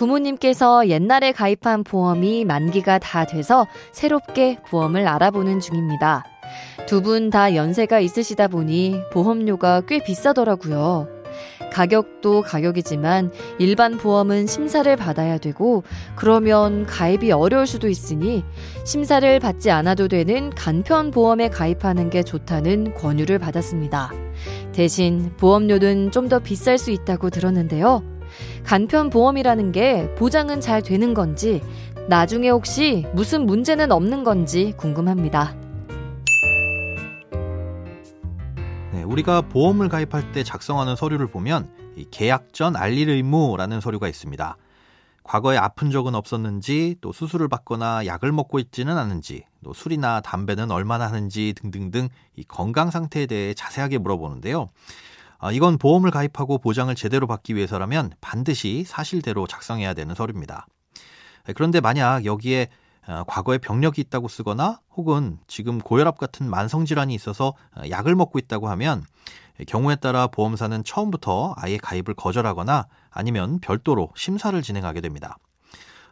부모님께서 옛날에 가입한 보험이 만기가 다 돼서 새롭게 보험을 알아보는 중입니다. 두 분 다 연세가 있으시다 보니 보험료가 꽤 비싸더라고요. 가격도 가격이지만 일반 보험은 심사를 받아야 되고 그러면 가입이 어려울 수도 있으니 심사를 받지 않아도 되는 간편 보험에 가입하는 게 좋다는 권유를 받았습니다. 대신 보험료는 좀 더 비쌀 수 있다고 들었는데요. 간편 보험이라는 게 보장은 잘 되는 건지 나중에 혹시 무슨 문제는 없는 건지 궁금합니다. 네, 우리가 보험을 가입할 때 작성하는 서류를 보면 계약 전 알릴 의무라는 서류가 있습니다. 과거에 아픈 적은 없었는지, 또 수술을 받거나 약을 먹고 있지는 않은지, 또 술이나 담배는 얼마나 하는지 등등등 이 건강 상태에 대해 자세하게 물어보는데요. 아, 이건 보험을 가입하고 보장을 제대로 받기 위해서라면 반드시 사실대로 작성해야 되는 서류입니다. 네, 그런데 만약 여기에 어, 과거에 병력이 있다고 쓰거나 혹은 지금 고혈압 같은 만성질환이 있어서 어, 약을 먹고 있다고 하면 경우에 따라 보험사는 처음부터 아예 가입을 거절하거나 아니면 별도로 심사를 진행하게 됩니다.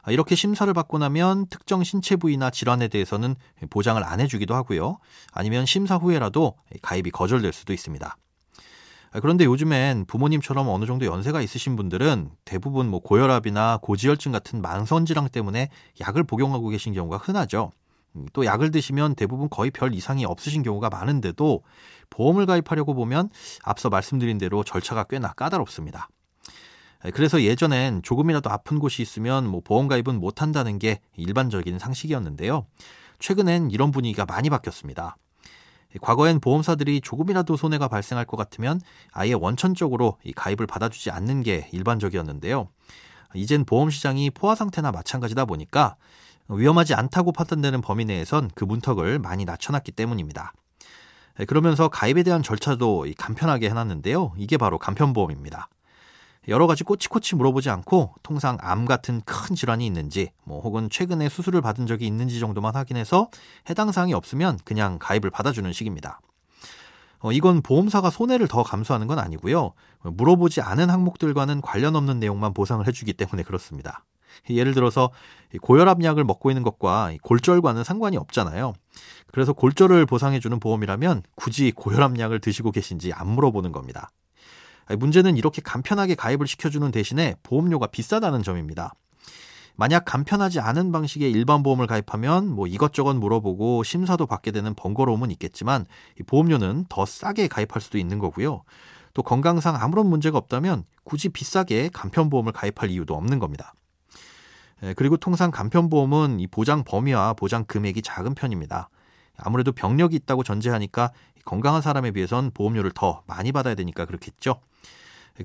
아, 이렇게 심사를 받고 나면 특정 신체 부위나 질환에 대해서는 보장을 안 해주기도 하고요. 아니면 심사 후에라도 가입이 거절될 수도 있습니다. 아, 그런데 요즘엔 부모님처럼 어느 정도 연세가 있으신 분들은 대부분 뭐 고혈압이나 고지혈증 같은 만성 질환 때문에 약을 복용하고 계신 경우가 흔하죠. 음, 또 약을 드시면 대부분 거의 별 이상이 없으신 경우가 많은데도 보험을 가입하려고 보면 앞서 말씀드린 대로 절차가 꽤나 까다롭습니다. 아, 그래서 예전엔 조금이라도 아픈 곳이 있으면 뭐 보험 가입은 못 한다는 게 일반적인 상식이었는데요. 최근엔 이런 분위기가 많이 바뀌었습니다. 과거엔 보험사들이 조금이라도 손해가 발생할 것 같으면 아예 원천적으로 이 가입을 받아주지 않는 게 일반적이었는데요. 이젠 보험 시장이 포화 상태나 마찬가지다 보니까 위험하지 않다고 판단되는 범위 내에선 그 문턱을 많이 낮춰놨기 때문입니다. 그러면서 가입에 대한 절차도 간편하게 해놨는데요. 이게 바로 간편보험입니다. 여러 가지 꼬치꼬치 물어보지 않고 통상 암 같은 큰 질환이 있는지 뭐 혹은 최근에 수술을 받은 적이 있는지 정도만 확인해서 해당 사항이 없으면 그냥 가입을 받아주는 식입니다. 어, 이건 보험사가 손해를 더 감수하는 건 아니고요. 물어보지 않은 항목들과는 관련 없는 내용만 보상을 해주기 때문에 그렇습니다. 예를 들어서 고혈압 약을 먹고 있는 것과 골절과는 상관이 없잖아요. 그래서 골절을 보상해주는 보험이라면 굳이 고혈압 약을 드시고 계신지 안 물어보는 겁니다. 문제는 이렇게 간편하게 가입을 시켜주는 대신에 보험료가 비싸다는 점입니다. 만약 간편하지 않은 방식의 일반 보험을 가입하면 뭐 이것저것 물어보고 심사도 받게 되는 번거로움은 있겠지만 보험료는 더 싸게 가입할 수도 있는 거고요. 또 건강상 아무런 문제가 없다면 굳이 비싸게 간편보험을 가입할 이유도 없는 겁니다. 그리고 통상 간편보험은 이 보장 범위와 보장 금액이 작은 편입니다. 아무래도 병력이 있다고 전제하니까 건강한 사람에 비해선 보험료를 더 많이 받아야 되니까 그렇겠죠.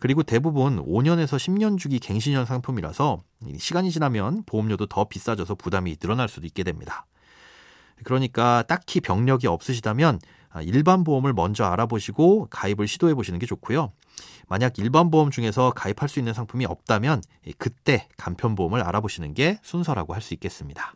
그리고 대부분 5년에서 10년 주기 갱신형 상품이라서 시간이 지나면 보험료도 더 비싸져서 부담이 늘어날 수도 있게 됩니다. 그러니까 딱히 병력이 없으시다면 일반 보험을 먼저 알아보시고 가입을 시도해 보시는 게 좋고요. 만약 일반 보험 중에서 가입할 수 있는 상품이 없다면 그때 간편보험을 알아보시는 게 순서라고 할 수 있겠습니다.